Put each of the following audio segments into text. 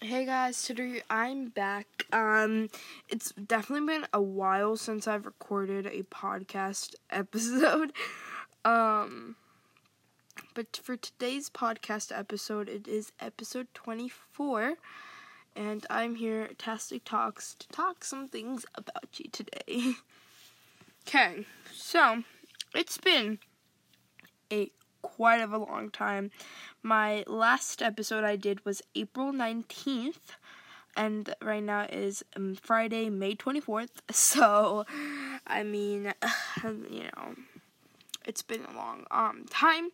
Hey guys, today I'm back. Um, it's definitely been a while since I've recorded a podcast episode. Um, but for today's podcast episode, it is episode 24, and I'm here at Tastic Talks to talk some things about you today. Okay, so it's been a quite of a long time. My last episode I did was April 19th, and right now is um, Friday, May 24th. So, I mean, you know, it's been a long um time.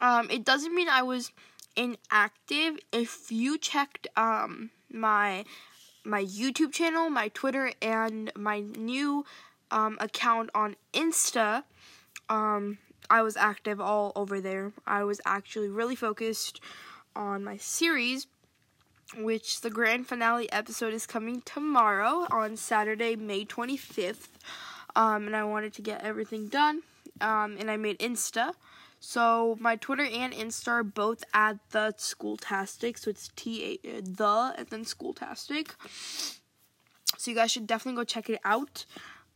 Um, it doesn't mean I was inactive. If you checked um my my YouTube channel, my Twitter, and my new um, account on Insta, um, I was active all over there. I was actually really focused on my series, which the grand finale episode is coming tomorrow on Saturday, May 25th. Um, and I wanted to get everything done. Um, and I made Insta. So my Twitter and Insta are both at the Schooltastic. So it's T A the and then Schooltastic. So you guys should definitely go check it out,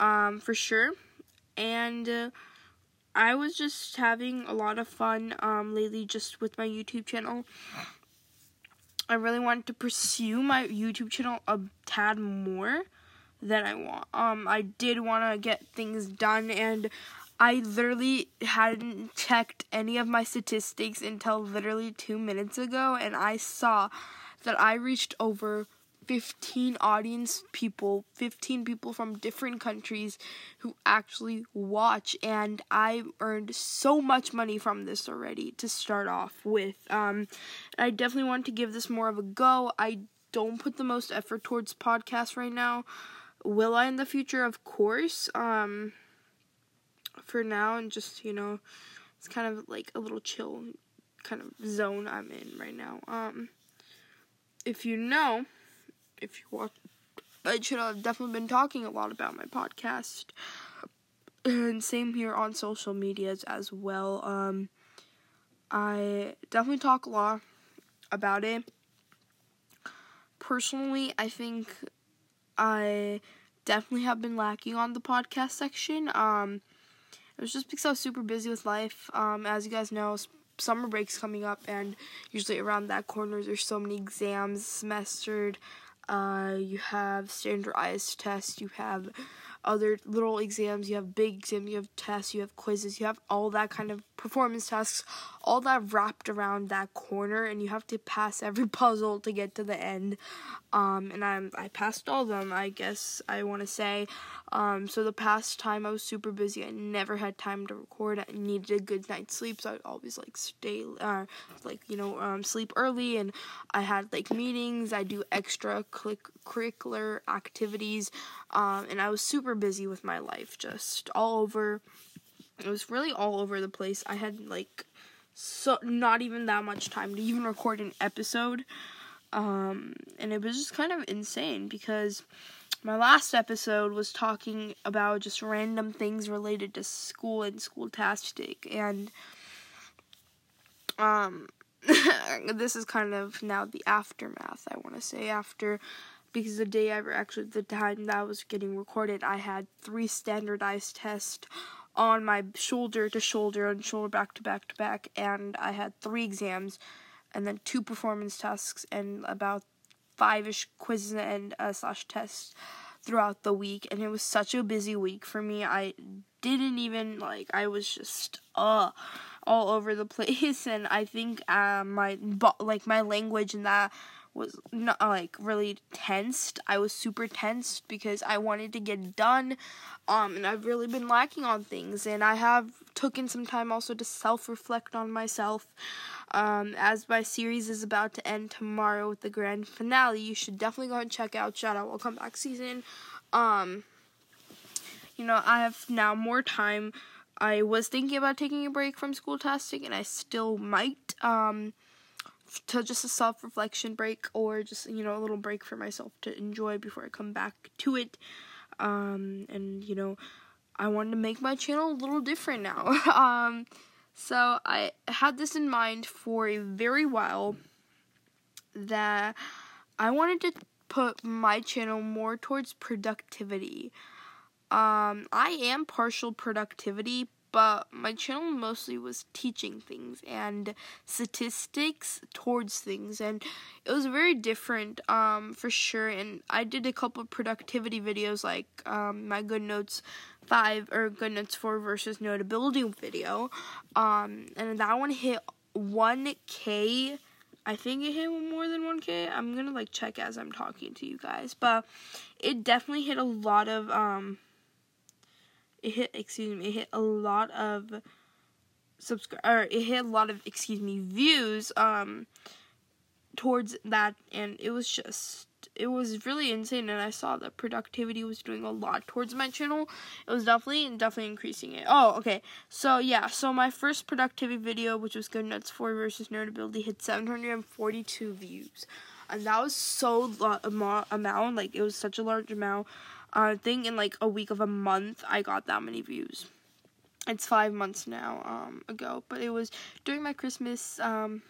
um, for sure. And uh, I was just having a lot of fun um, lately just with my YouTube channel. I really wanted to pursue my YouTube channel a tad more than I want. Um, I did want to get things done, and I literally hadn't checked any of my statistics until literally two minutes ago, and I saw that I reached over 15 audience people, 15 people from different countries who actually watch and I earned so much money from this already to start off with. Um I definitely want to give this more of a go. I don't put the most effort towards podcasts right now. Will I in the future? Of course. Um for now and just, you know, it's kind of like a little chill kind of zone I'm in right now. Um if you know, if you watch I should have definitely been talking a lot about my podcast. And same here on social medias as well. Um I definitely talk a lot about it. Personally, I think I definitely have been lacking on the podcast section. Um it was just because I was super busy with life. Um as you guys know, summer breaks coming up and usually around that corner there's so many exams semestered uh, you have standardized tests, you have other little exams, you have big exams, you have tests, you have quizzes, you have all that kind of performance tasks, all that wrapped around that corner, and you have to pass every puzzle to get to the end. Um, and I'm I passed all of them, I guess I want to say. Um, so the past time I was super busy, I never had time to record. I needed a good night's sleep, so I'd always like stay, uh, like you know, um, sleep early, and I had like meetings. I do extra click curricular activities, um, and I was super busy with my life, just all over. It was really all over the place. I had like so not even that much time to even record an episode. Um, and it was just kind of insane because my last episode was talking about just random things related to school and schooltastic and um this is kind of now the aftermath I want to say after because the day I actually the time that I was getting recorded I had three standardized tests on my shoulder to shoulder and shoulder back to back to back and I had three exams and then two performance tasks and about five-ish quizzes and uh, slash tests throughout the week and it was such a busy week for me. I didn't even like i was just uh all over the place and i think uh, my like my language and that was not like really tensed. I was super tensed because I wanted to get done. Um, and I've really been lacking on things, and I have taken some time also to self-reflect on myself. Um, as my series is about to end tomorrow with the grand finale, you should definitely go and check out Shout Out Welcome Back season. Um, you know, I have now more time. I was thinking about taking a break from Schooltastic, and I still might. Um, to just a self reflection break or just you know a little break for myself to enjoy before I come back to it. Um, and you know, I wanted to make my channel a little different now. um, so I had this in mind for a very while. that I wanted to put my channel more towards productivity. Um, I am partial productivity, but my channel mostly was teaching things and statistics towards things and it was very different um, for sure and i did a couple of productivity videos like um, my good notes 5 or good notes 4 versus notability video um, and that one hit 1k I think it hit more than 1k. I'm to like check as I'm talking to you guys, but it definitely hit a lot of um it hit excuse me, it hit a lot of subscribe or it hit a lot of excuse me views um towards that and it was just it was really insane and I saw that productivity was doing a lot towards my channel. It was definitely definitely increasing it. Oh, okay. So yeah, so my first productivity video, which was Good Notes 4 versus Notability, hit 742 views. And that was so lot amount, like it was such a large amount. I think in like a week of a month, I got that many views. It's five months now um, ago, but it was during my Christmas um,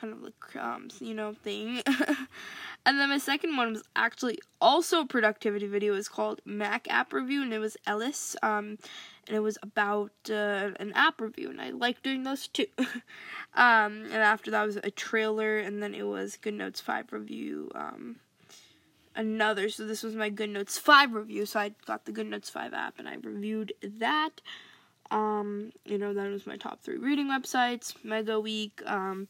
kind of like um, you know thing. and then my second one was actually also a productivity video. It's called Mac App Review, and it was Ellis. Um, and it was about uh, an app review, and I like doing those too. um, and after that was a trailer, and then it was Good Notes Five review. Um, another. So this was my Good Notes 5 review. So I got the Good Notes 5 app and I reviewed that. Um, you know, that was my top three reading websites, Mega Week, um,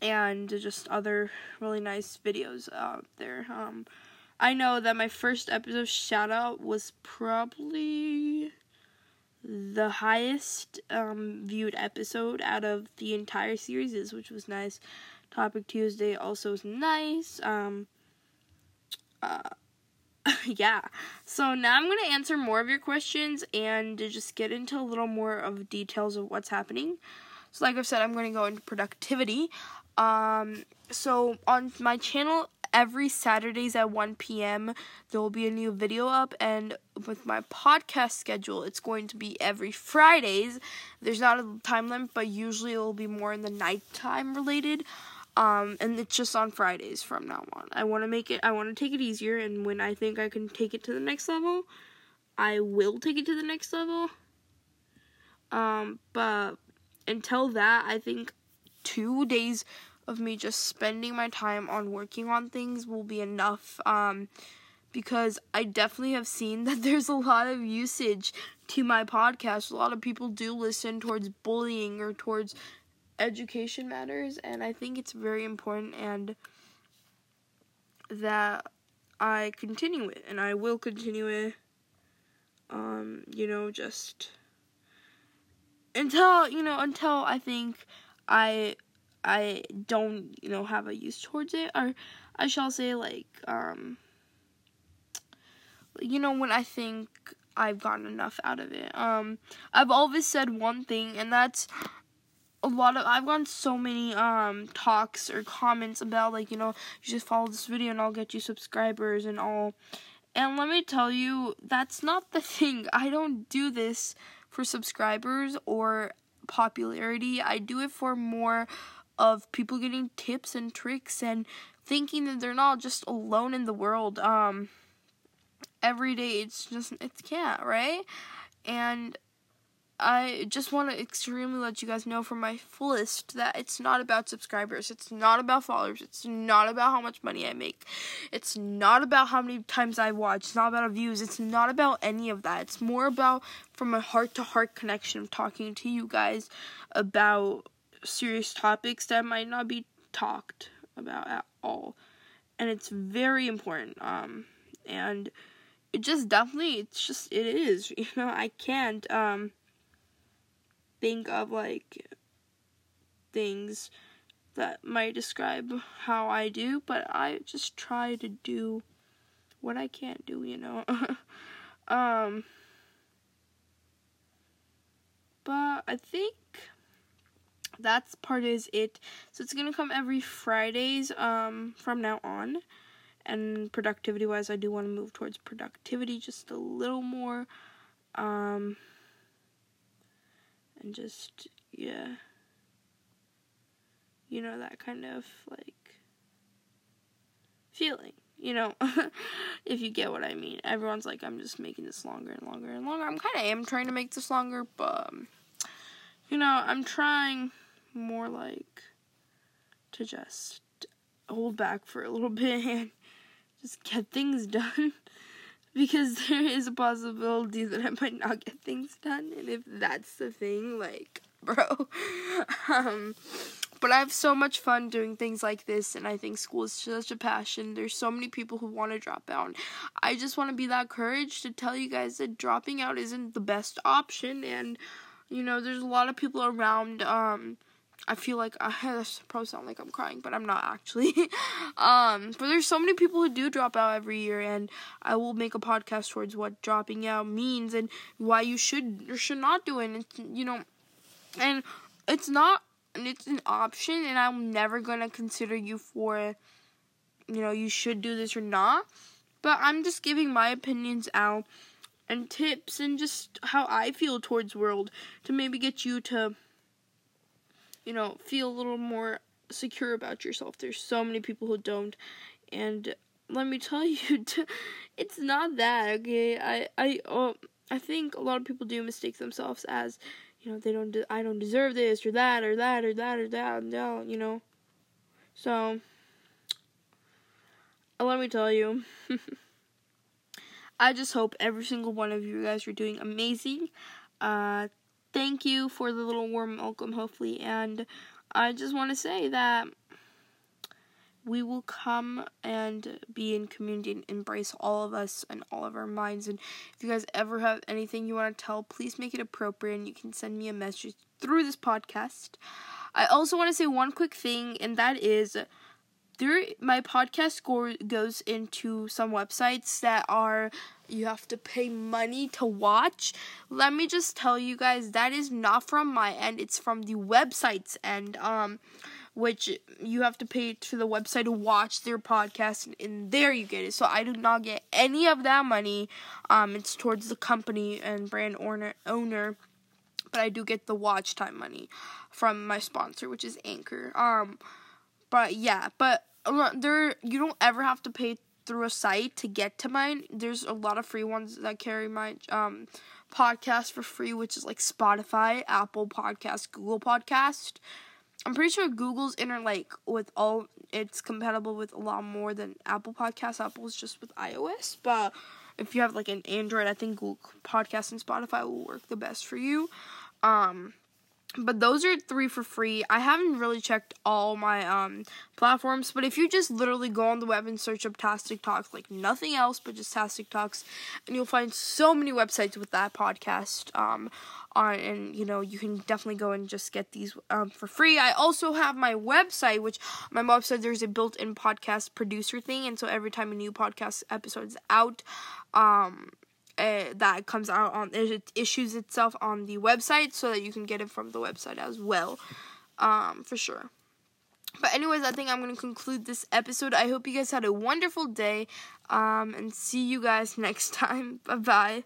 and just other really nice videos out there. Um, I know that my first episode shout out was probably the highest um, viewed episode out of the entire series, which was nice. Topic Tuesday also was nice. Um, uh, yeah. So now I'm going to answer more of your questions and just get into a little more of details of what's happening. So like I've said, I'm going to go into productivity. Um, so on my channel, every Saturdays at 1 p.m. there will be a new video up, and with my podcast schedule, it's going to be every Fridays. There's not a time limit, but usually it will be more in the nighttime related. Um, and it's just on Fridays from now on. I want to make it, I want to take it easier, and when I think I can take it to the next level, I will take it to the next level. Um, but until that, I think two days of me just spending my time on working on things will be enough. Um, because I definitely have seen that there's a lot of usage to my podcast. A lot of people do listen towards bullying or towards education matters and I think it's very important and that I continue it and I will continue it um you know just until you know until I think I I don't you know have a use towards it or I shall say like um you know when I think I've gotten enough out of it. Um I've always said one thing and that's a lot of I've gotten so many um talks or comments about like you know you just follow this video and I'll get you subscribers and all. And let me tell you that's not the thing. I don't do this for subscribers or popularity. I do it for more of people getting tips and tricks and thinking that they're not just alone in the world. Um every day it's just it can't right? And I just want to extremely let you guys know from my fullest that it's not about subscribers. It's not about followers. It's not about how much money I make. It's not about how many times I watch. It's not about views. It's not about any of that. It's more about from a heart to heart connection of talking to you guys about serious topics that might not be talked about at all. And it's very important. Um, and it just definitely, it's just, it is. You know, I can't, um, think of like things that might describe how I do, but I just try to do what I can't do, you know. um but I think that's part is it. So it's gonna come every Fridays um from now on. And productivity wise I do want to move towards productivity just a little more. Um and just yeah you know that kind of like feeling. You know, if you get what I mean. Everyone's like, I'm just making this longer and longer and longer. I'm kind of am trying to make this longer, but um, you know, I'm trying more like to just hold back for a little bit and just get things done because there is a possibility that I might not get things done and if that's the thing like bro um but I have so much fun doing things like this and I think school is such a passion. There's so many people who want to drop out. I just want to be that courage to tell you guys that dropping out isn't the best option and you know there's a lot of people around um I feel like I probably sound like I'm crying, but I'm not actually. um, but there's so many people who do drop out every year, and I will make a podcast towards what dropping out means and why you should or should not do it. And you know, and it's not, and it's an option, and I'm never gonna consider you for, you know, you should do this or not. But I'm just giving my opinions out and tips and just how I feel towards world to maybe get you to you know, feel a little more secure about yourself. There's so many people who don't, and let me tell you, it's not that okay. I I oh, I think a lot of people do mistake themselves as, you know, they don't. De- I don't deserve this or that or that or that or that. No, you know. So, let me tell you. I just hope every single one of you guys are doing amazing. Uh, thank you for the little warm welcome, hopefully. And I just want to say that we will come and be in community and embrace all of us and all of our minds. And if you guys ever have anything you want to tell, please make it appropriate and you can send me a message through this podcast. I also want to say one quick thing, and that is my podcast score goes into some websites that are you have to pay money to watch. Let me just tell you guys that is not from my end, it's from the website's end. Um which you have to pay to the website to watch their podcast and, and there you get it. So I do not get any of that money. Um it's towards the company and brand owner owner but I do get the watch time money from my sponsor, which is Anchor. Um but yeah, but uh, there you don't ever have to pay through a site to get to mine. There's a lot of free ones that carry my um podcast for free, which is like Spotify, Apple Podcast, Google Podcast. I'm pretty sure Google's inter like with all it's compatible with a lot more than Apple Podcasts. Apple's just with iOS, but if you have like an Android, I think Google Podcast and Spotify will work the best for you. Um but those are three for free. I haven't really checked all my um platforms, but if you just literally go on the web and search up Tastic Talks, like nothing else but just Tastic Talks, and you'll find so many websites with that podcast. Um, on and you know you can definitely go and just get these um for free. I also have my website, which my mom said there's a built-in podcast producer thing, and so every time a new podcast episode is out, um uh, that comes out on it issues itself on the website so that you can get it from the website as well um for sure. But anyways i think i'm to conclude this episode. I hope you guys had a wonderful day um and see you guys next time. Bye bye